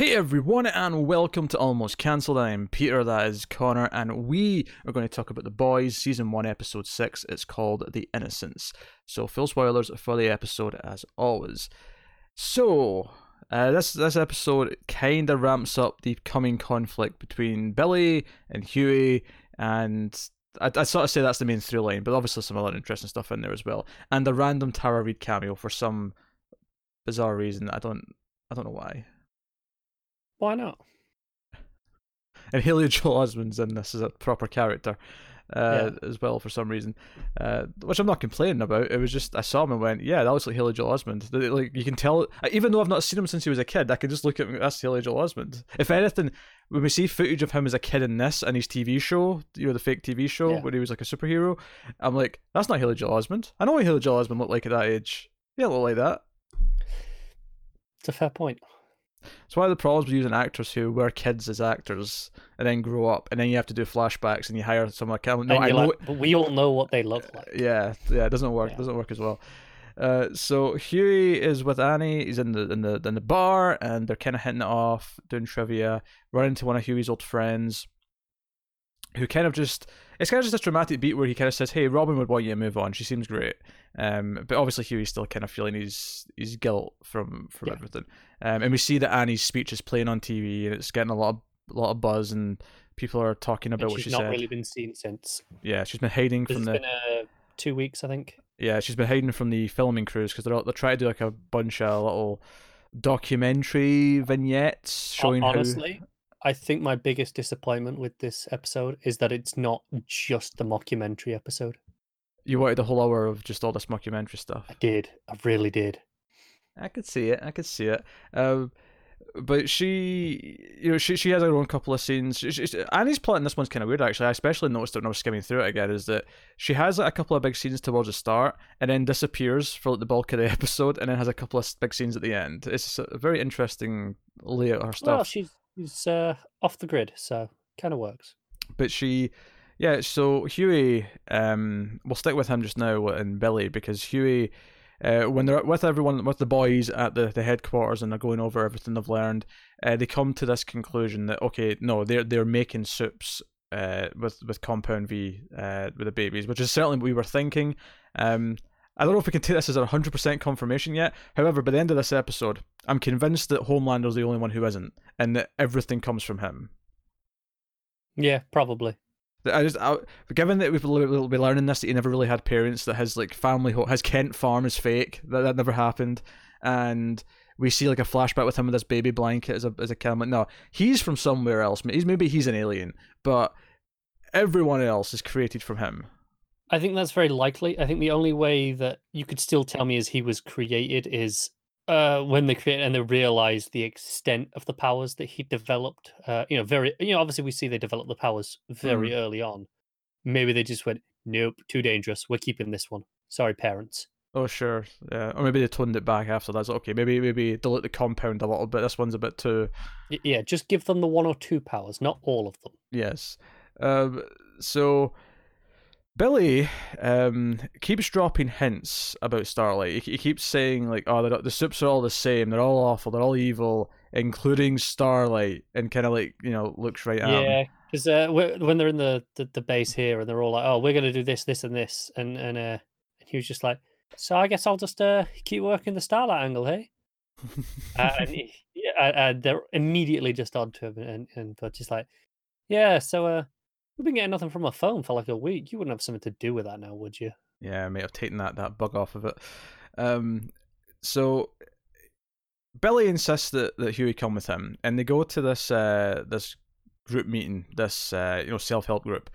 Hey everyone, and welcome to Almost Cancelled. I'm Peter, that is Connor, and we are going to talk about The Boys, Season 1, Episode 6. It's called The Innocents. So, full spoilers for the episode as always. So, uh, this this episode kind of ramps up the coming conflict between Billy and Hughie, and I, I sort of say that's the main through line, but obviously some other interesting stuff in there as well. And the random Tara Reid cameo for some bizarre reason. I don't I don't know why. Why not? And Haley Joel Osment's in this as a proper character uh, yeah. as well for some reason, uh, which I'm not complaining about. It was just I saw him and went, yeah, that looks like Haley Joel Osment. Like you can tell, even though I've not seen him since he was a kid, I can just look at him. That's Haley Joel Osment. If anything, when we see footage of him as a kid in this and his TV show, you know, the fake TV show yeah. where he was like a superhero, I'm like, that's not Haley Joel Osment. I know what Haley Joel Osment looked like at that age. He didn't look like that. It's a fair point. It's one of the problems with using actors who were kids as actors and then grow up, and then you have to do flashbacks and you hire someone. Like, no, I know, like, but we all know what they look like. Yeah, yeah, it doesn't work. Yeah. It doesn't work as well. Uh, so Hughie is with Annie. He's in the in the in the bar, and they're kind of hitting it off, doing trivia. Run into one of Hughie's old friends, who kind of just it's kind of just this dramatic beat where he kind of says, "Hey, Robin would want you to move on. She seems great." Um, but obviously Hughie's still kind of feeling his his guilt from from yeah. everything. Um, and we see that Annie's speech is playing on TV and it's getting a lot of a lot of buzz and people are talking about and what she said. She's not really been seen since. Yeah, she's been hiding this from the. Been, uh, two weeks, I think. Yeah, she's been hiding from the filming crews because they're they're trying to do like a bunch of little documentary vignettes showing honestly. I think my biggest disappointment with this episode is that it's not just the mockumentary episode. You wanted a whole hour of just all this mockumentary stuff. I did. I really did. I could see it. I could see it. Um, but she, you know, she she has her own couple of scenes. She, she, Annie's plot in this one's kind of weird, actually. I especially noticed it when I was skimming through it again. Is that she has like, a couple of big scenes towards the start, and then disappears for like, the bulk of the episode, and then has a couple of big scenes at the end. It's a very interesting layout of her stuff. Well, she's she's uh, off the grid, so kind of works. But she yeah, so Hughie, um, we'll stick with him just now and Billy because Hughie. uh, when they're with everyone, with the boys at the, the headquarters and they're going over everything they've learned, uh, they come to this conclusion that okay, no, they're they're making soups uh, with with Compound V uh, with the babies, which is certainly what we were thinking. Um, I don't know if we can take this as a hundred percent confirmation yet. However, by the end of this episode, I'm convinced that Homelander's the only one who isn't, and that everything comes from him. Yeah, probably. I just, I, given that we've we'll be learning this, that he never really had parents, that his like family, his Kent farm is fake, that that never happened, and we see like a flashback with him with his baby blanket as a as a like, no, he's from somewhere else. He's maybe he's an alien, but everyone else is created from him. I think that's very likely. I think the only way that you could still tell me is he was created is uh, when they create and they realize the extent of the powers that he developed. Uh, you know, very you know, obviously we see they develop the powers very mm. early on. Maybe they just went, nope, too dangerous. We're keeping this one. Sorry, parents. Oh sure, yeah. Or maybe they toned it back after that. okay, maybe maybe delete the compound a little bit. This one's a bit too. Yeah, just give them the one or two powers, not all of them. Yes. Um. So Billy um, keeps dropping hints about Starlight. He, he keeps saying like, "Oh, the soups are all the same. They're all awful. They're all evil, including Starlight." And kind of like you know looks right at yeah, him. because uh, when they're in the, the, the base here and they're all like, "Oh, we're gonna do this, this, and this," and and uh, he was just like, "So I guess I'll just uh, keep working the Starlight angle, hey." uh, and he, yeah, and they're immediately just onto him, and and but just like, yeah, so uh We've been getting nothing from a phone for like a week. You wouldn't have something to do with that now, would you? Yeah, I may have taken that that bug off of it. Um, so Billy insists that, that Hughie come with him, and they go to this uh, this group meeting, this uh, you know self help group,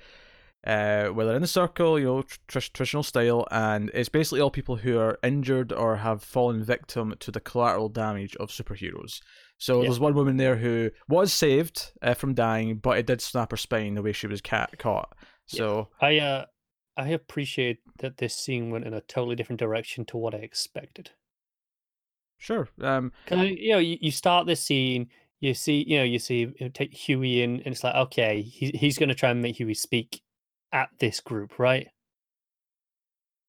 uh, where they're in a circle, you know, tr- traditional style, and it's basically all people who are injured or have fallen victim to the collateral damage of superheroes. So yeah. there's one woman there who was saved uh, from dying, but it did snap her spine the way she was cat- caught. So yeah. I uh, I appreciate that this scene went in a totally different direction to what I expected. Sure. Um, Cause, you know, you, you start this scene, you see, you know, you see you take Hughie in, and it's like, okay, he, he's going to try and make Hughie speak at this group, right?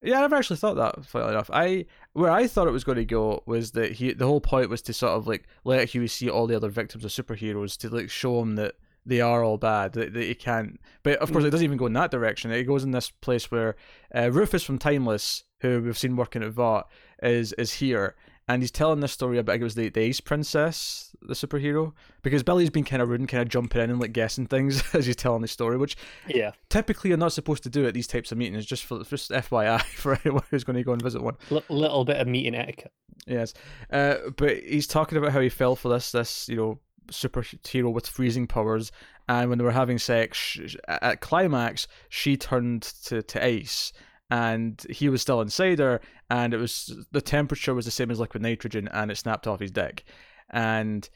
Yeah, I never actually thought that. Funnily enough, I where I thought it was going to go was that he the whole point was to sort of like let Hughie see all the other victims of superheroes to like show him that they are all bad that, that he can't. But of course, it doesn't even go in that direction. It goes in this place where uh, Rufus from Timeless, who we've seen working at Vought, is is here, and he's telling this story about it was the, the Ace Princess, the superhero, because Billy's been kind of rude and kind of jumping in and like guessing things as he's telling the story, which Yeah, typically you're not supposed to do at these types of meetings. Just for just FYI for anyone who's going to go and visit one. L- little bit of meeting etiquette. Yes, uh, but he's talking about how he fell for this this you know superhero with freezing powers, and when they were having sex sh- at climax, she turned to to ice, and he was still inside her, and it was the temperature was the same as liquid nitrogen, and it snapped off his dick, and.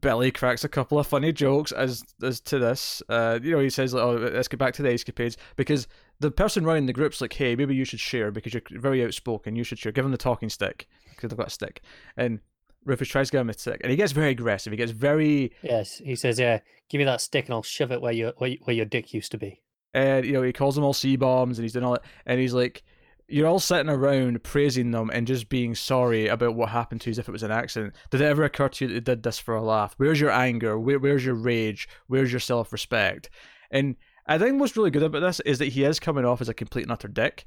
Billy cracks a couple of funny jokes as as to this. Uh, you know, he says, "Oh, let's get back to the escapades," because the person running the group's like, "Hey, maybe you should share because you're very outspoken. You should share. Give him the talking stick because they've got a stick." And Rufus tries to give him a stick, and he gets very aggressive. He gets very, Yes, he says, "Yeah, give me that stick and I'll shove it where your where your dick used to be." And you know, he calls them all C bombs, and he's doing all that, and he's like, "You're all sitting around praising them and just being sorry about what happened to you as if it was an accident. Did it ever occur to you that they did this for a laugh? Where's your anger? Where, where's your rage? Where's your self respect?" And I think what's really good about this is that he is coming off as a complete and utter dick,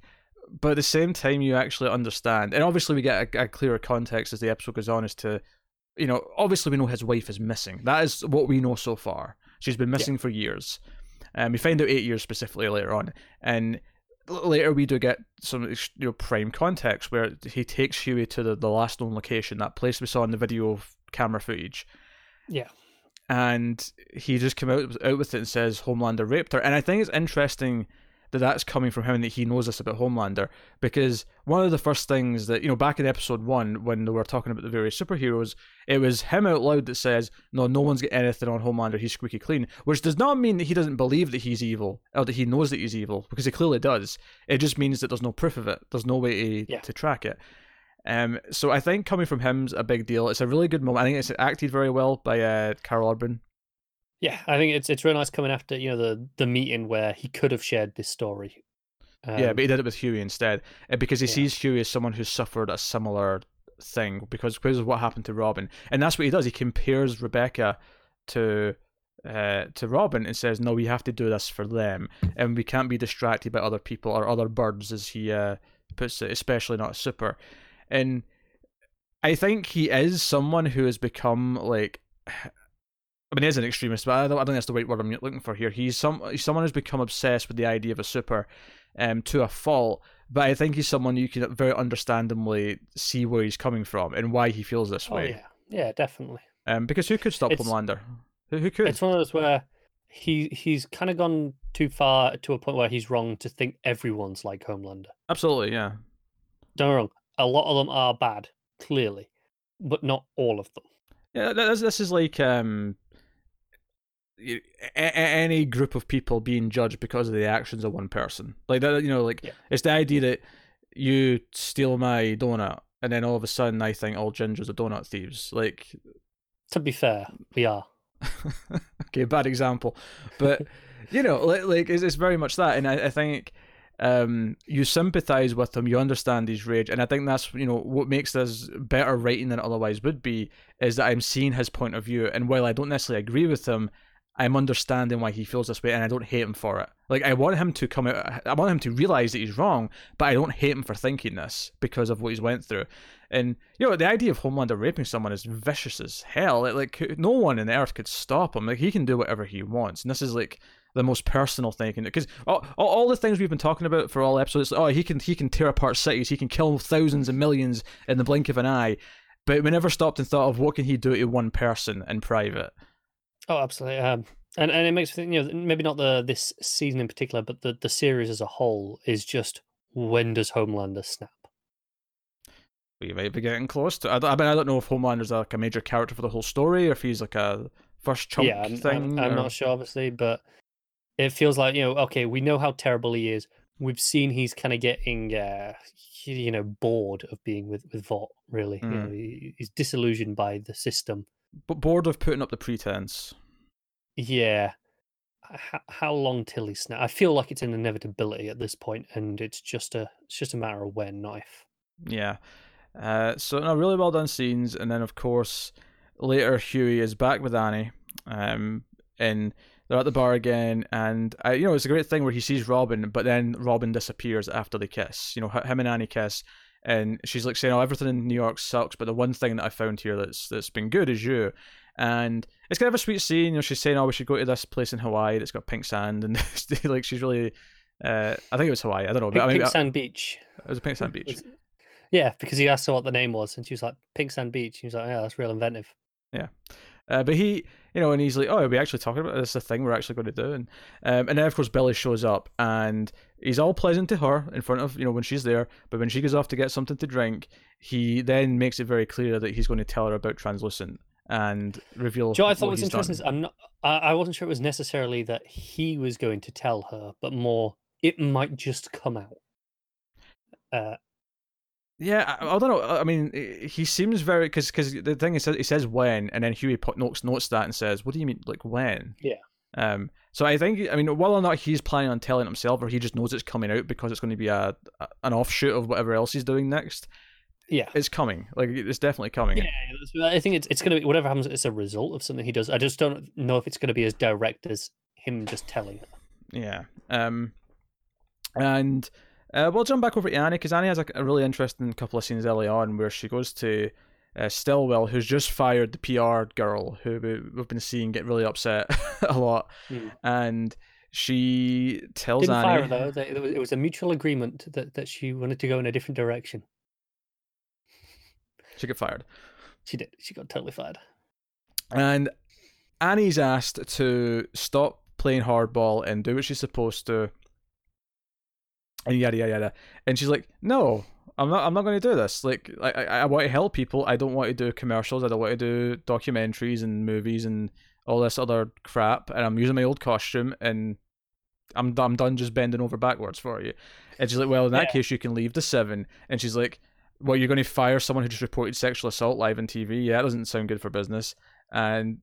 but at the same time, you actually understand. And obviously, we get a, a clearer context as the episode goes on as to, you know, obviously we know his wife is missing. That is what we know so far. She's been missing for years. Um, we find out eight years specifically later on, and later we do get some you know prime context where he takes Hughie to the, the last known location, that place we saw in the video camera footage Yeah, and he just came out out with it and says Homelander raped her. And I think it's interesting that that's coming from him and that he knows this about Homelander because one of the first things that you know back in episode one when they were talking about the various superheroes, it was him out loud that says, "No, no one's got anything on Homelander. He's squeaky clean," which does not mean that he doesn't believe that he's evil or that he knows that he's evil because he clearly does. It just means that there's no proof of it. There's no way to, Yeah. to track it. Um, so I think coming from him's a big deal. It's a really good moment. I think it's acted very well by uh, Karl Urban. Yeah. I think it's it's real nice coming after you know the the meeting where he could have shared this story. yeah, Um, but he did it with Hughie instead uh, because he yeah. sees Hughie as someone who's suffered a similar thing because because of what happened to Robin, and that's what he does. He compares Rebecca to uh, to Robin and says, "No, we have to do this for them, and we can't be distracted by other people or other birds," as he uh, puts it, especially not super. And I think he is someone who has become like. I mean, he is an extremist, but I don't, I don't think that's the right word I'm looking for here. He's some he's someone who's become obsessed with the idea of a super, um, to a fault. But I think he's someone you can very understandably see where he's coming from and why he feels this oh way. yeah, yeah, definitely. Um, because who could stop It's- Homelander? Who, who could? It's one of those where he he's kind of gone too far to a point where he's wrong to think everyone's like Homelander. Absolutely, yeah. Don't get me wrong, a lot of them are bad, clearly, but not all of them. Yeah, this this is like um, y- a- a- any group of people being judged because of the actions of one person. Like that, you know, like Yeah. it's the idea that you steal my donut, and then all of a sudden I think all gingers are donut thieves. Like, To be fair, we are. okay, bad example, but you know, like, like it's, it's very much that, and I, I think um you sympathize with him you understand his rage and i think that's you know what makes this better writing than it otherwise would be is that i'm seeing his point of view and while i don't necessarily agree with him i'm understanding why he feels this way and i don't hate him for it. Like i want him to come out i want him to realize that he's wrong but i don't hate him for thinking this because of what he's went through. And you know the idea of homelander raping someone is vicious as hell. Like, like no one on the earth could stop him. Like he can do whatever he wants and this is like the most personal thing because all, all the things we've been talking about for all episodes oh he can he can tear apart cities he can kill thousands and millions in the blink of an eye but we never stopped and thought of what can he do to one person in private Oh, absolutely. Um, and and it makes me think, you know, maybe not the this season in particular, but the the series as a whole is just when does Homelander snap? we might be getting close to I, I mean I don't know if Homelander's like a major character for the whole story or if he's like a first chunk yeah, I'm, thing I'm, I'm or- not sure, obviously, but it feels like you know, okay, we know how terrible he is. We've seen he's kind of getting, uh, you know, bored of being with with Vought. Really, you know, Mm. he, he's disillusioned by the system. But bored of putting up the pretense Yeah, how, how long till he snap? I feel like it's an inevitability at this point, and it's just a it's just a matter of when, not if. Yeah. Uh, so no, really well done scenes, and then of course later Hughie is back with Annie, um, and they're at the bar again, and uh, you know it's a great thing where he sees Robin, but then Robin disappears after they kiss. You know, him and Annie kiss, and she's like saying, "Oh, everything in New York sucks, but the one thing that I found here that's that's been good is you." And it's kind of a sweet scene. You know, she's saying, "Oh, we should go to this place in Hawaii that's got pink sand," and like she's really, uh, I think it was Hawaii. I don't know, Pink, but I mean, Pink I- Sand Beach. it was a pink sand beach. Yeah, because he asked her what the name was, and she was like Pink Sand Beach. He was like, "Yeah, that's real inventive." Uh, but he, you know, and he's like, "Oh, are we actually talking about this? Is a thing we're actually going to do?" And um, and then of course Billy shows up, and he's all pleasant to her in front of you know when she's there. But when she goes off to get something to drink, he then makes it very clear that he's going to tell her about translucent and reveal. Do you know what I thought was interesting? done. I'm not. I, I wasn't sure it was necessarily that he was going to tell her, but more it might just come out. Uh, Yeah, I, I don't know. I mean, he seems very because because the thing is, he says when, and then Hughie put notes notes that and says, "What do you mean, like when?" Yeah. Um. So I think, I mean, whether or not he's planning on telling himself, or he just knows it's coming out because it's going to be a, a an offshoot of whatever else he's doing next, yeah. it's coming. Like it's definitely coming. Yeah, I think it's it's gonna be whatever happens. It's a result of something he does. I just don't know if it's gonna be as direct as him just telling her. Yeah. Um. And uh, we'll jump back over to Annie because Annie has a, a really interesting couple of scenes early on where she goes to uh, Stillwell, who's just fired the PR girl who we- we've been seeing get really upset a lot, Hmm. and she tells Didn't Annie. fire her though. It was, it was a mutual agreement that, that she wanted to go in a different direction. She get fired, She did. She got totally fired. and Annie's asked to stop playing hardball and do what she's supposed to, and yada yada yada. And she's like, "No, I'm not. I'm not going to do this. Like, I, I, I want to help people. I don't want to do commercials. I don't want to do documentaries and movies and all this other crap. And I'm using my old costume, and I'm I'm done just bending over backwards for you." And she's like, "Well, in that Yeah. case, you can leave the seven. And she's like, "Well, you're going to fire someone who just reported sexual assault live on TV? Yeah, that doesn't sound good for business." And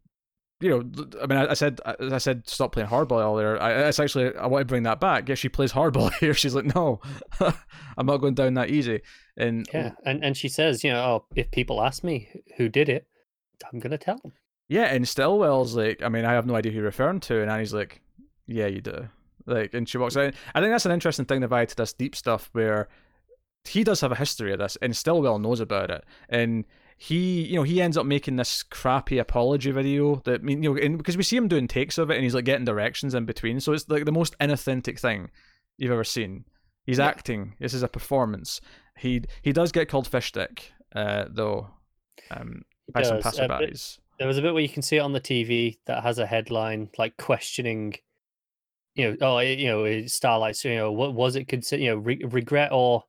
you know, I mean, I, I said, I, I said, stop playing hardball earlier. I, it's actually, I want to bring that back. Yeah, she plays hardball here. She's like, no, I'm not going down that easy. And Yeah, and and she says, you know, oh, if people ask me who did it, I'm gonna tell them. yeah, and Stillwell's like, I mean, I have no idea who you're referring to, and Annie's like, yeah, you do. Like, and she walks out. I think that's an interesting thing about to this deep stuff where he does have a history of this, and Stillwell knows about it, and he, you know, he ends up making this crappy apology video that, I mean, you know, because we see him doing takes of it, and he's like getting directions in between, so it's like the most inauthentic thing you've ever seen. He's Yeah. acting. This is a performance. He he does get called fish stick, uh, though, um, He by some uh, passerbys. there was a bit where you can see it on the TV that has a headline like questioning, you know, oh, you know, starlight Starlight's, you know, what was it consider, you know, re- regret or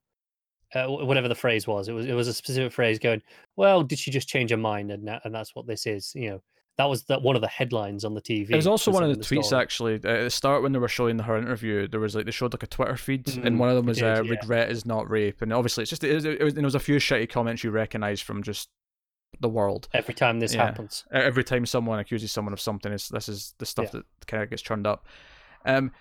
uh, whatever the phrase was. It was it was a specific phrase going, well, did she just change her mind, and and that's what this is, you know. That was that one of the headlines on the TV. It was also one of the concerning tweets story. actually. Uh, at the start when they were showing her interview, there was like they showed like a Twitter feed, and Mm, one of them was did, uh, yeah. "regret is not rape," and obviously it's just it was, it was, there was a few shitty comments you recognise from just the world. Every time this Yeah. happens, Every time someone accuses someone of something, it's, this is the stuff Yeah. that kind of gets churned up. Um,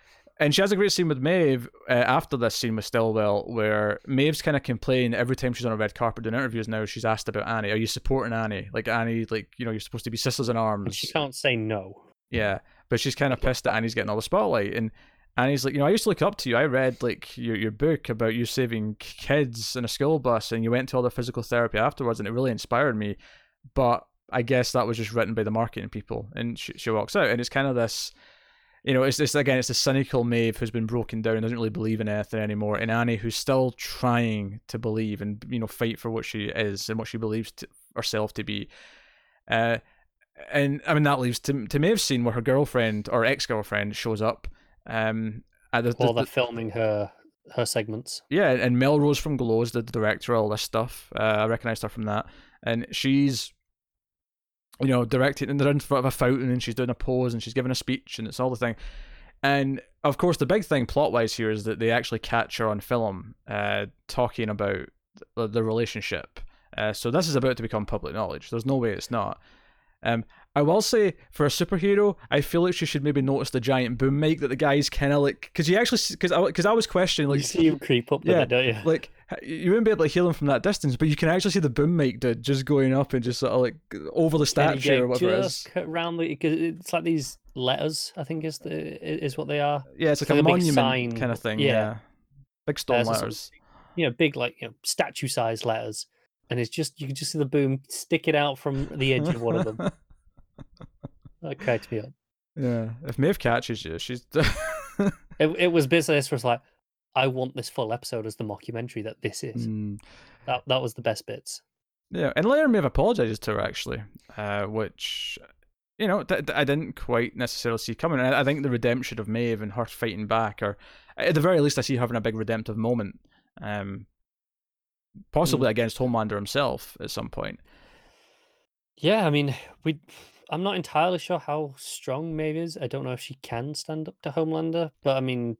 and she has a great scene with Maeve uh, after this scene with Stillwell, where Maeve's kind of complain every time she's on a red carpet doing interviews. Now she's asked about Annie. Are you supporting Annie? Like Annie, like you know, you're supposed to be sisters in and arms. she can't say no. Yeah, but she's kind of pissed that Annie's getting all the spotlight, and Annie's like, you know, I used to look up to you. I read like your your book about you saving kids in a school bus, and you went to all the physical therapy afterwards, and it really inspired me. But I guess that was just written by the marketing people, and she she walks out, and it's kind of this. You know, it's this again. It's the cynical Maeve who's been broken down, doesn't really believe in anything anymore, and Annie who's still trying to believe and you know fight for what she is and what she believes to, herself to be. Uh, and I mean that leaves to to Maeve's scene where her girlfriend or ex girlfriend shows up. Um, at the, the- While they're the- filming her her segments. yeah, and Melrose from Glow is the director, all this stuff. Uh, I recognized her from that, and she's, you know, directing, and they're in front of a fountain, and she's doing a pose, and she's giving a speech, and it's all the thing. And of course, the big thing plot wise here is that they actually catch her on film, uh, talking about the, the relationship. Uh, so this is about to become public knowledge. There's no way it's not. Um, I will say for a superhero, I feel like she should maybe notice the giant boom mic that the guy's kind of like because you actually because I because I was questioning like you see him creep up yeah, it, don't you? like you wouldn't be able to hear him from that distance, but you can actually see the boom mic dude just going up and just sort of like over the statue or whatever it is. just cut round the, 'cause it's like these letters, I think is the is what they are. Yeah, it's like like a a monument sign. kind of thing. Yeah. Yeah, big stone There's letters. You know, big like you know, statue sized letters. And it's just you can just see the boom stick it out from the edge of one of them. That cracks me up. yeah, if Maeve catches you, she's It, it was business this was like, I want this full episode as the mockumentary that this is. Mm. That that was the best bits. Yeah, and Layer may have apologizes to her actually, uh, which you know th- th- I didn't quite necessarily see coming. I, I think the redemption of Maeve and her fighting back, or at the very least, I see her having a big redemptive moment, um, possibly against Homelander himself at some point. Yeah, I mean, we. I'm not entirely sure how strong Maeve is. I don't know if she can stand up to Homelander, but I mean,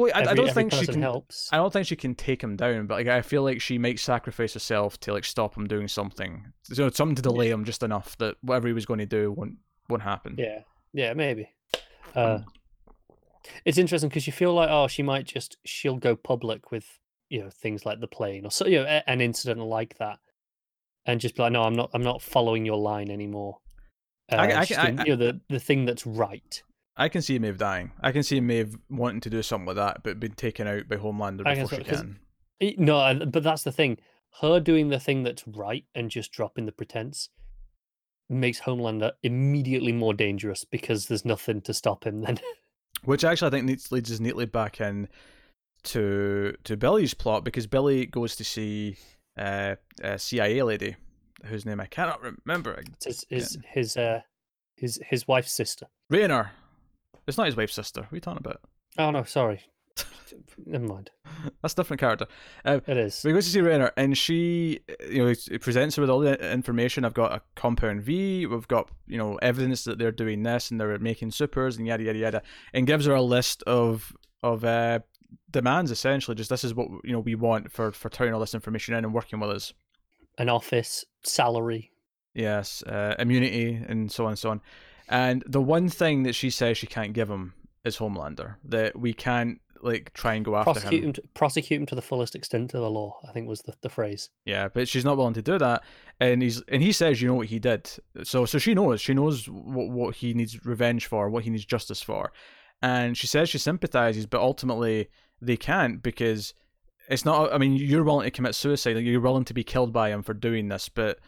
Well, I, every, I don't think she can. helps. I don't think she can take him down, but like I feel like she might sacrifice herself to like stop him doing something, so something to delay him just enough that whatever he was going to do won't won't happen. Yeah, yeah, maybe. Uh, Um, it's interesting because you feel like, oh, she might just she'll go public with you know things like the plane or so you know an incident like that, and just be like, no, I'm not, I'm not following your line anymore. Uh, I- I I- doing, you know the the thing that's right. I can see Maeve dying. I can see Maeve wanting to do something like that, but being taken out by Homelander I before she can. No, but that's the thing. Her doing the thing that's right and just dropping the pretense makes Homelander immediately more dangerous because there's nothing to stop him. Then Which actually I think needs, leads us neatly back in to to Billy's plot because Billy goes to see uh, a CIA lady whose name I cannot remember. it's his his his uh his his wife's sister. Raynor. It's not his wife's sister. What are you talking about? Oh no, sorry. Never mind. That's a different character. It is. He goes to see Raynor, and she, you know, presents her with all the information. I've got a compound V. We've got, you know, evidence that they're doing this and they're making supers and yada yada yada, and gives her a list of of uh, demands. Essentially, just this is what you know we want for for turning all this information in and working with us. An office, salary. Yes, uh, immunity and so on and so on. And the one thing that she says she can't give him is Homelander. That we can't like try and go after Prosecute him. him. to, prosecute him to the fullest extent of the law. I think was the, the phrase. Yeah, but she's not willing to do that, and he's and he says, you know what he did. So so she knows, she knows what what he needs revenge for, what he needs justice for, and she says she sympathizes, but ultimately they can't because it's not. I mean, you're willing to commit suicide, like you're willing to be killed by him for doing this, but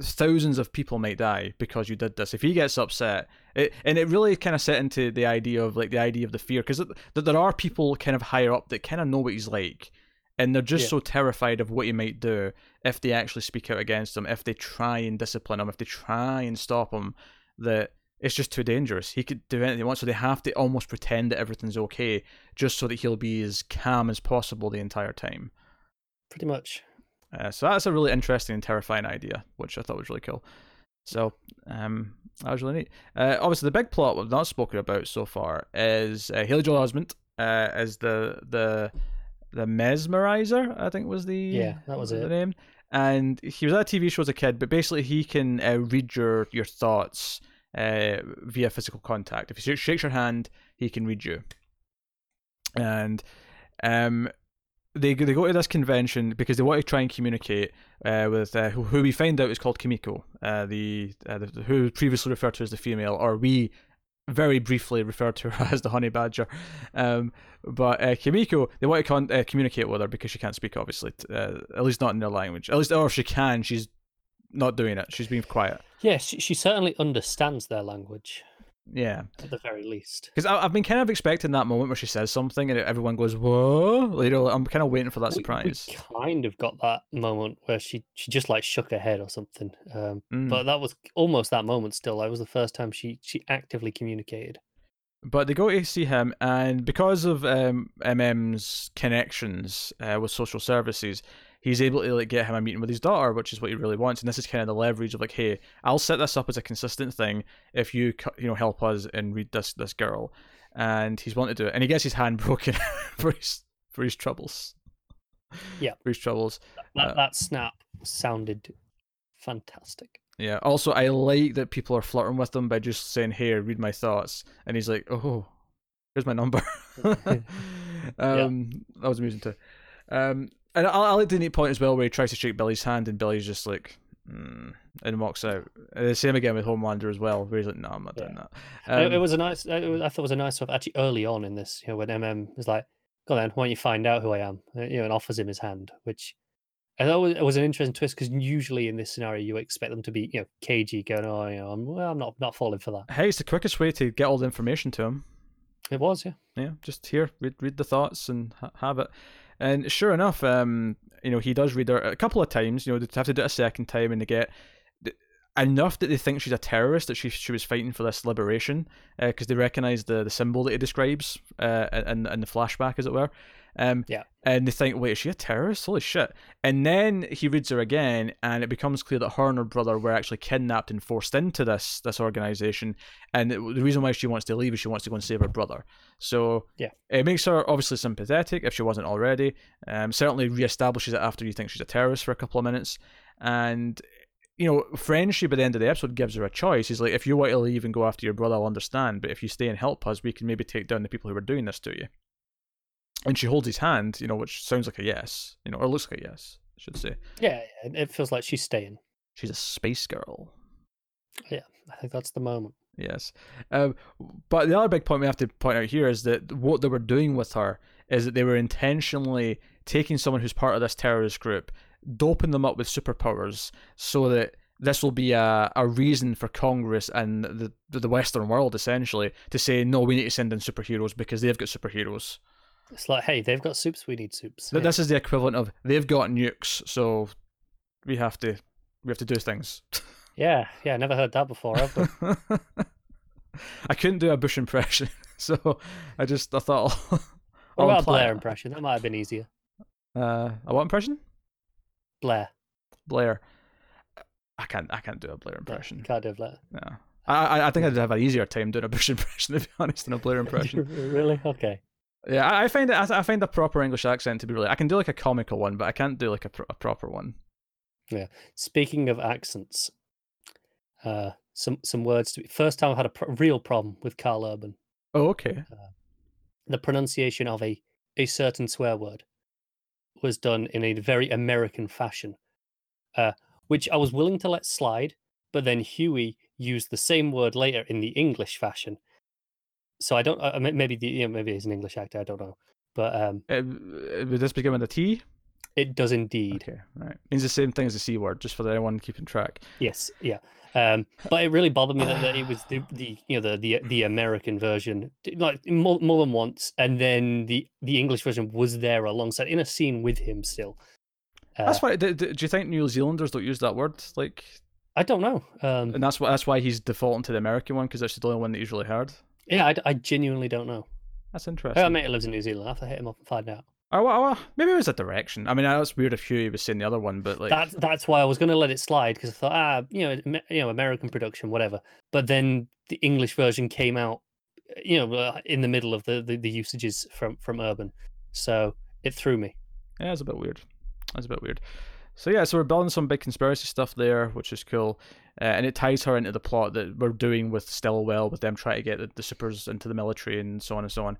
thousands of people might die because you did this. If he gets upset, it, and it really kind of set into the idea of like the idea of the fear because that there are people kind of higher up that kind of know what he's like, and they're just Yeah. so terrified of what he might do if they actually speak out against him, if they try and discipline him, if they try and stop him, that it's just too dangerous. He could do anything he wants, so they have to almost pretend that everything's okay just so that he'll be as calm as possible the entire time. Pretty much. Uh, so that's a really interesting and terrifying idea, which I thought was really cool. So um, that was really neat. Uh, obviously, the big plot we've not spoken about so far is uh, Haley Joel Osment uh, as the the the mesmerizer. I think was the Yeah, that was the it. name. And he was at a TV show as a kid, but basically he can uh, read your your thoughts uh, via physical contact. If he shakes your hand, he can read you. And um, they they go to this convention because they want to try and communicate uh, with uh, who, who we find out is called Kimiko, uh, the, uh, the who previously referred to as the female, or we very briefly referred to her as the honey badger. Um, but uh, Kimiko, they want to con- uh, communicate with her because she can't speak, obviously, t- at least not in their language. At least, or if she can, she's not doing it. She's being quiet. Yeah, she, she certainly understands their language Yeah. at the very least. Because I've been kind of expecting that moment where she says something and everyone goes, "Whoa!" You know, I'm kind of waiting for that We- surprise. We, kind of got that moment where she she just like shook her head or something. Um, Mm. But that was almost that moment. Still, that was the first time she she actively communicated. But they go to see him, and because of um, MM's connections uh, with social services, he's able to like get him a meeting with his daughter, which is what he really wants. And this is kind of the leverage of like, hey, I'll set this up as a consistent thing if you you know help us and read this this girl. And he's wanted to do it, and he gets his hand broken for his for his troubles. Yeah. for his troubles. That Uh, that snap sounded fantastic. Yeah. Also, I like that people are flirting with him by just saying, "Hey, read my thoughts," and he's like, "Oh, here's my number." um, that was amusing too. Um, and I, I like the neat point as well where he tries to shake Billy's hand, and Billy's just like, mm, and walks out. And the same again with Homelander as well, where he's like, "No, I'm not Yeah. doing that." it, it Um, was a nice. Was, I thought it was a nice sort of actually early on in this, you know, when MM was like, "Go on then, why don't you find out who I am?" Uh, You know, and offers him his hand, which I thought was- it was an interesting twist because usually in this scenario you expect them to be, you know, cagey, going, "Oh, you know, I'm, well, I'm not not falling for that." hey, it's the quickest way to get all the information to him. It was, yeah. yeah, just here, read read the thoughts and ha- have it. And sure enough, um, you know, he does read her a couple of times. You know, they have to do it a second time, and they get enough that they think she's a terrorist that she she was fighting for this liberation because they recognize the the symbol that he describes uh, in in the flashback, as it were. Um, Yeah. And they think, wait, is she a terrorist? Holy shit! And then he reads her again, and it becomes clear that her and her brother were actually kidnapped and forced into this this organization. And it, the reason why she wants to leave is she wants to go and save her brother. So Yeah. it makes her obviously sympathetic if she wasn't already. Um, certainly reestablishes it after you think she's a terrorist for a couple of minutes, and you know, Frenchie at the end of the episode gives her a choice. He's like, if you want to leave and go after your brother, I'll understand. But if you stay and help us, we can maybe take down the people who are doing this to you. And she holds his hand, you know, which sounds like a yes, you know, or looks like a yes, I should say. Yeah, it feels like she's staying. She's a space girl. Yeah, I think that's the moment. Yes. Um, but the other big point we have to point out here is that what they were doing with her is that they were intentionally taking someone who's part of this terrorist group, doping them up with superpowers so that this will be a, a reason for Congress and the, the Western world essentially to say, no, we need to send in superheroes because they've got superheroes. It's like, hey, they've got soups, we need soups. Th Yeah. This is the equivalent of they've got nukes, so we have to we have to do things. yeah, yeah, I never heard that before. I couldn't do a Bush impression, so I just I thought. what I'll about Blair impression? That might have been easier. Uh, a what impression? Blair. Blair. I can't. I can't do a Blair impression. Can't do Blair. No. I, I- I think I'd have an easier time doing a Bush impression, to be honest, than a Blair impression. really? Okay. yeah, I, find it. I, find a proper English accent to be really. I can do like a comical one, but I can't do like a, pro- a proper one. Yeah. Speaking of accents, uh, some some words. To be, first time I've had a pr- real problem with Karl Urban. Oh, okay. The pronunciation of a a certain swear word was done in a very American fashion, uh, which I was willing to let slide. But then Hughie used the same word later in the English fashion. So I don't. Uh, maybe the you know, maybe he's an English actor. I don't know, but um, Uh, uh, would this begin with a T? it does indeed. Okay, right. Means the same thing as the C word, just for anyone keeping track. Yes, yeah. Um, but it really bothered me that, that it was the, the you know the the the American version like more, more than once, and then the the English version was there alongside in a scene with him still. Uh, That's why. Do, do you think New Zealanders don't use that word? Like, I don't know. Um, and that's why that's why he's defaulting to the American one because that's the only one that he's really heard. yeah, I, I genuinely don't know. That's interesting. a mate lives in New Zealand. I have to hit him up and find out. Oh, maybe it was a direction. I mean, I that's weird if Hughie was saying the other one, but like, That's that's why I was going to let it slide because I thought, ah, you know, you know, American production, whatever. But then the English version came out, you know, uh, in the middle of the, the, the usages from from Urban, so it threw me. yeah, it's a bit weird. That's a bit weird. So yeah, so we're building some big conspiracy stuff there, which is cool, uh, and it ties her into the plot that we're doing with Stillwell, with them trying to get the, the supers into the military and so on and so on.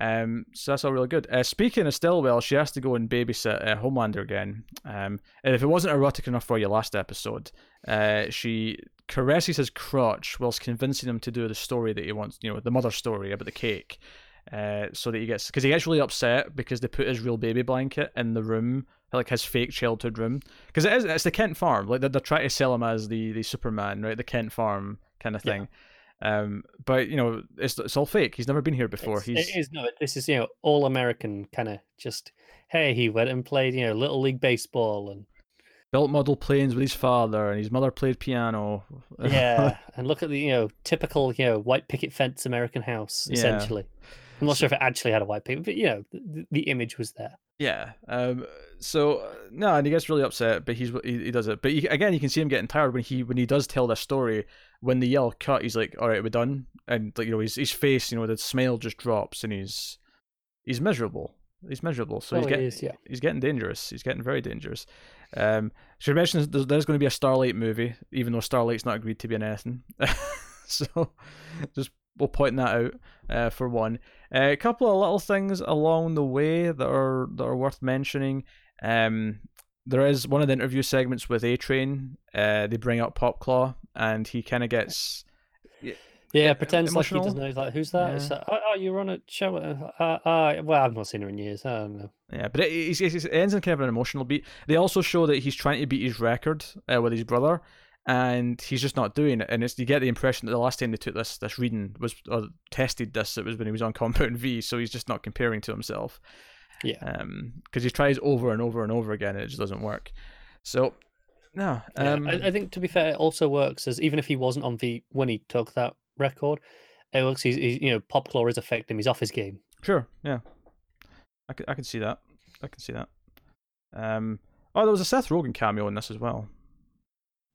Um, so that's all really good. Uh, speaking of Stillwell, she has to go and babysit uh, Homelander again. Um, and if it wasn't erotic enough for you last episode, uh, she caresses his crotch whilst convincing him to do the story that he wants, you know, the mother story about the cake. Uh, so that he gets because he gets really upset because they put his real baby blanket in the room, like his fake childhood room, because it is it's the Kent farm. Like they're, they're trying to sell him as the the Superman, right? The Kent farm kind of Yeah. Um, but you know, it's it's all fake. He's never been here before. It's, He's It is no. This is you know all American kind of just. Hey, he went and played you know little league baseball and built model planes with his father, and his mother played piano. yeah, and look at the you know typical you know white picket fence American house Yeah. I'm not sure if it actually had a white picket, but you know the, the image was there. Yeah. Um. So uh, no, and he gets really upset, but he's he, he does it. But he, again, you can see him getting tired when he when he does tell this story. When the yell cut, he's like, "All right, we're done," and like you know, his his face, you know, the smile just drops, and he's he's miserable. He's miserable, so Oh, he's he getting is, yeah. he's getting dangerous. He's getting very dangerous. Um, should mention there's, there's going to be a Starlight movie, even though Starlight's not agreed to be in anything. so just we'll point that out uh, for one. Uh, a couple of little things along the way that are that are worth mentioning. Um, there is one of the interview segments with A Train. Uh, they bring up Popclaw, and he kind of gets Yeah, yeah, pretends like he doesn't know. He's like, who's that? It's Yeah. like, oh, oh, you're on a show. Uh, uh, well, I've not seen her in years. I don't know. Yeah, but it, it, it, it ends in kind of an emotional beat. They also show that he's trying to beat his record uh, with his brother, and he's just not doing it. And it's you get the impression that the last time they took this this reading was or tested this, it was when he was on Compound V. So he's just not comparing to himself. Yeah. Um, because he tries over and over and over again, and it just doesn't work. So, no. Yeah, Um, I, I think to be fair, it also works as even if he wasn't on V when he took that record, it works. He's, he's you know, Popclaw is affecting him. He's off his game. Sure, yeah. I can, I can see that. I can see that. Um, oh, there was a Seth Rogen cameo in this as well.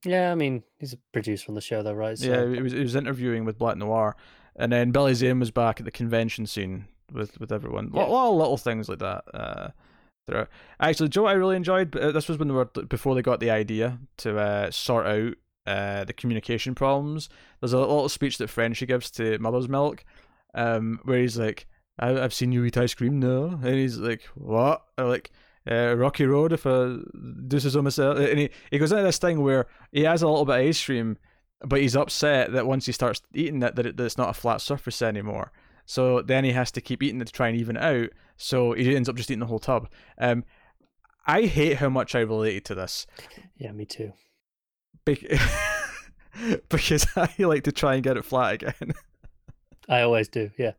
Yeah, I mean, he's a producer on the show, though, right? So, Yeah, he was, he was interviewing with Black Noir, and then Billy Zane was back at the convention scene with, with everyone. A lot of little things like that. Uh, throughout. Actually, Joe, I really enjoyed. uh, This was when they were before they got the idea to uh, sort out uh, the communication problems. There's a little speech that Frenchie gives to Mother's Milk, um, where he's like, I- "I've seen you eat ice cream now," and he's like, "What?" Or like. Uh, Rocky Road, if I do so myself, and he, he goes into this thing where he has a little bit of ice cream, but he's upset that once he starts eating it, that, it, that it's not a flat surface anymore. So then he has to keep eating it to try and even it out. So he ends up just eating the whole tub. Um, I hate how much I related to this yeah, me too. Bec- because I like to try and get it flat again. I always do. Yeah,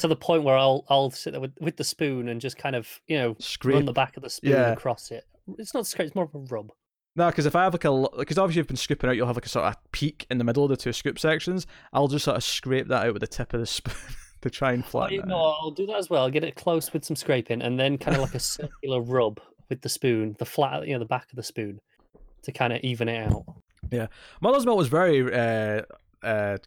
to the point where I'll I'll sit there with, with the spoon and just kind of you know Scrape. run the back of the spoon Yeah. across it. It's not scrape. It's more of a rub. No, because if I have like a because obviously you've been scooping out, you'll have like a sort of peak in the middle of the two scoop sections. I'll just sort of scrape that out with the tip of the spoon to try and flatten you it. know, out. I'll do that as well. I'll get it close with some scraping, and then kind of like a circular rub with the spoon, the flat, you know, the back of the spoon, to kind of even it out. Yeah, mother's Milk was very uh, uh,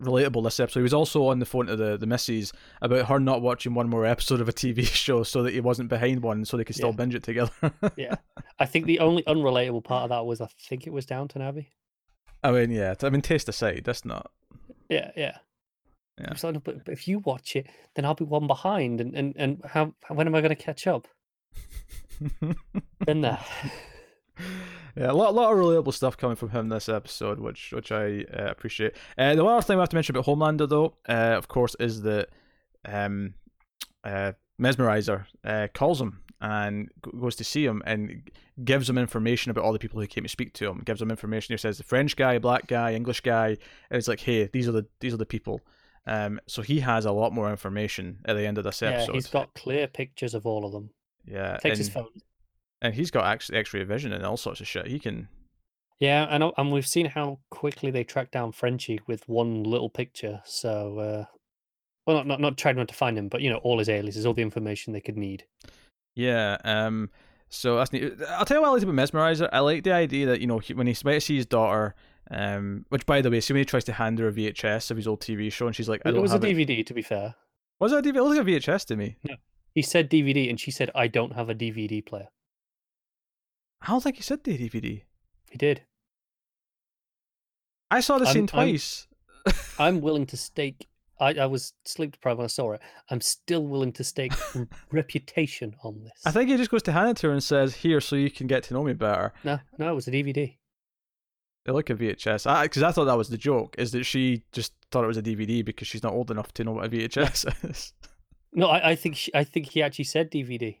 relatable this episode. He was also on the phone to the, the missus about her not watching one more episode of a TV show so that he wasn't behind one so they could still Yeah. binge it together. Yeah, I think the only unrelatable part of that was I think it was Downton Abbey. I mean, yeah, I mean, taste aside, that's not. Yeah, yeah. Yeah. So, but, but if you watch it, then I'll be one behind, and and, and how when am I going to catch up? Been there. Yeah, a lot, lot of relatable stuff coming from him this episode, which which I uh, appreciate. Uh, the one other thing we have to mention about Homelander, though, uh, of course, is that um, uh, Mesmerizer uh, calls him and goes to see him and gives him information about all the people who came to speak to him. Gives him information. He says the French guy, black guy, English guy, and it's like, hey, these are the these are the people. Um, so he has a lot more information at the end of this Yeah, episode. he's got clear pictures of all of them. yeah, Takes his phone. And he's got X- X-ray vision and all sorts of shit. He can Yeah, and uh, and we've seen how quickly they track down Frenchie with one little picture. So, uh, well, not not not trying not to find him, but you know, all his aliases, all the information they could need. Yeah. Um. So that's neat. I'll tell you what I like about Mesmerizer. I like the idea that you know he, when he to see his daughter, um, which by the way, he tries to hand her a VHS of his old TV show, and she's like, "I It don't was a have it." DVD, to be fair. Was it a DVD? It looked like a VHS to me. He said DVD, and she said, "I don't have a DVD player." I don't think he said the DVD. He did. I saw the I'm- scene I'm- twice. I'm willing to stake. I, I was sleep deprived when I saw it. I'm still willing to stake reputation on this. I think he just goes to hand it to her and says, "Here, so you can get to know me better." no, no, it was a DVD. They look at VHS. Because I, thought that was the joke, is that she just thought it was a DVD because she's not old enough to know what a VHS is. No, I, I think she, I think he actually said DVD.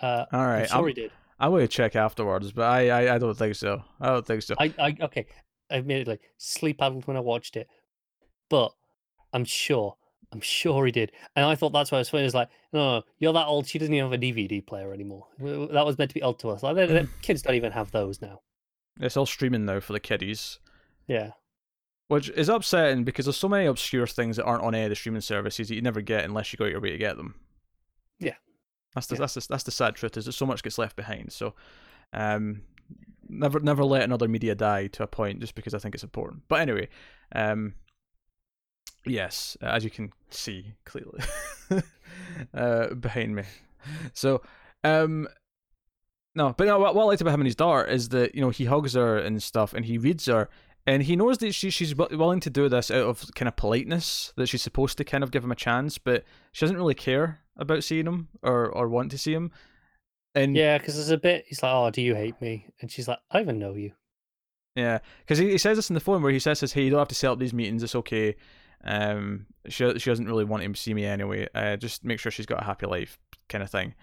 Uh, All I'm right, I'm, he did. I'm going to check afterwards, but I, I, I don't think so. I don't think so. I, I okay. Admittedly, sleep addled when I watched it, but I'm sure, I'm sure he did. And I thought that's why I was funny. It's like, no, no, you're that old. She doesn't even have a DVD player anymore. That was meant to be old to us. Like, they- kids don't even have those now. It's all streaming now for the kiddies, Yeah, which is upsetting because there's so many obscure things that aren't on any of the streaming services that you never get unless you go out your way to get them. Yeah. That's the Yeah. that's the, that's the sad truth is that so much gets left behind. So, um, never never let another media die to a point just because I think it's important. But anyway, um, yes, as you can see clearly uh, behind me. so, um, no, but no, what, what I liked about him and his daughter is that you know he hugs her and stuff, and he reads her, and he knows that she she's willing to do this out of kind of politeness, that she's supposed to kind of give him a chance, but she doesn't really care about seeing him or or want to see him. And yeah, because there's a bit. He's like, "Oh, do you hate me?" And she's like, "I even know you." Yeah, because he, he says this in the phone where he says, "Hey, you don't have to set up these meetings. It's okay." Um, she she doesn't really want him to see me anyway. Uh, just make sure she's got a happy life, kind of thing.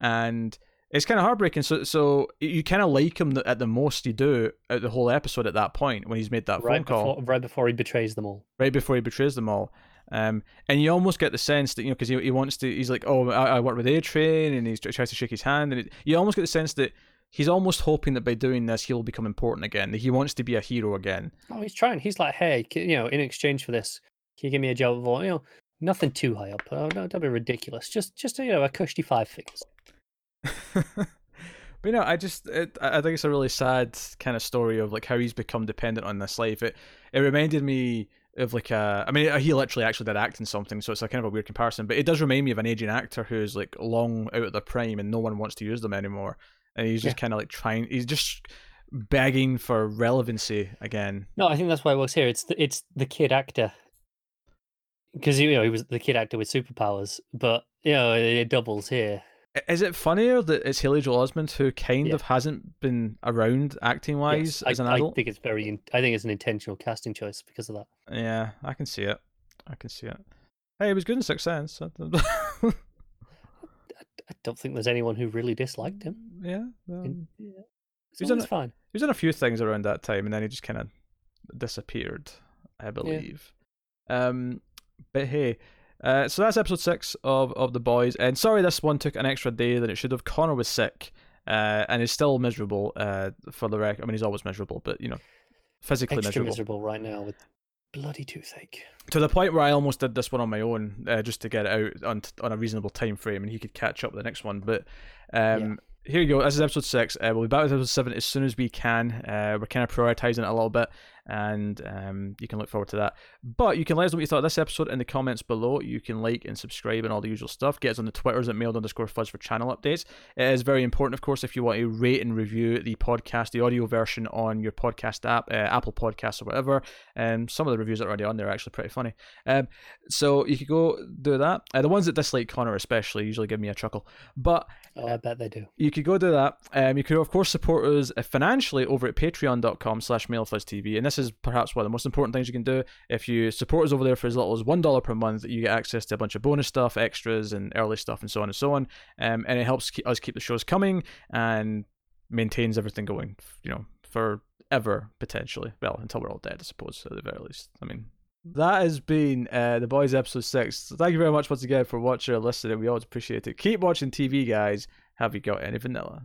And it's kind of heartbreaking. So so you kind of like him at the most you do at the whole episode at that point when he's made that right phone call, before, right before he betrays them all. right before he betrays them all. Um, and you almost get the sense that you know because he, he wants to, he's like, oh, I, I work with A Train, and he tries to shake his hand, and it, you almost get the sense that he's almost hoping that by doing this he'll become important again. That he wants to be a hero again. Oh, he's trying. He's like, hey, you know, in exchange for this, can you give me a job? Of, you know, nothing too high up. Oh, no, don't be ridiculous. Just, just you know, a cushy five figures. But you know, I just it, I think it's a really sad kind of story of like how he's become dependent on this life. It it reminded me of like a I mean he literally actually did act in something, so it's a kind of a weird comparison. But it does remind me of an aging actor who's like long out of their prime and no one wants to use them anymore, and he's just Yeah. kind of like trying. He's just begging for relevancy again. No, I think that's why it works here. It's the, it's the kid actor because you know he was the kid actor with superpowers, but you know it, it doubles here. I- Is it funnier that it's Haley Joel Osment who kind Yeah. of hasn't been around acting wise Yes, as I, an I adult? think it's very. in- I think it's an intentional casting choice because of that. Yeah, I can see it. I can see it. Hey, it was good in Sixth Sense. I don't think there's anyone who really disliked him. yeah, um, In- yeah. he's So in it's it. fine. he was in a few things around that time, and then he just kind of disappeared, I believe. Yeah. Um, but hey, uh, so that's episode six of of the boys. And sorry, this one took an extra day than it should have. Connor was sick, uh, and is still miserable. Uh, for the rec, I mean, he's always miserable, but you know, physically Extra miserable. miserable right now with bloody toothache. to the point where I almost did this one on my own, uh, just to get it out on on a reasonable time frame, and he could catch up with the next one. But um, here you go. This is episode six. Uh, we'll be back with episode seven as soon as we can. Uh, we're kind of prioritizing it a little bit, and um, you can look forward to that. But you can let us know what you thought of this episode in the comments below. You can like and subscribe and all the usual stuff. Get us on the Twitters at mild underscore fuzz for channel updates. It is very important, of course, if you want to rate and review the podcast, the audio version on your podcast app, uh, Apple Podcasts or whatever. And some of the reviews that are already on there are actually pretty funny. Um, so you could go do that. Uh, the ones that dislike Connor especially usually give me a chuckle. But Oh, I bet they do. you could go do that. Um, you could of course support us financially over at patreon.com slash mildfuzztv. And this is perhaps one of the most important things you can do. If you support us over there for as little as $1 per month, you get access to a bunch of bonus stuff, extras, and early stuff, and so on and so on. Um, and it helps keep, us keep the shows coming and maintains everything going, you know, forever, potentially. Well, until we're all dead, I suppose, at the very least. I mean, that has been uh, the boys episode six. So thank you very much once again for watching or listening. We always appreciate it. Keep watching TV, guys. Have you got any vanilla?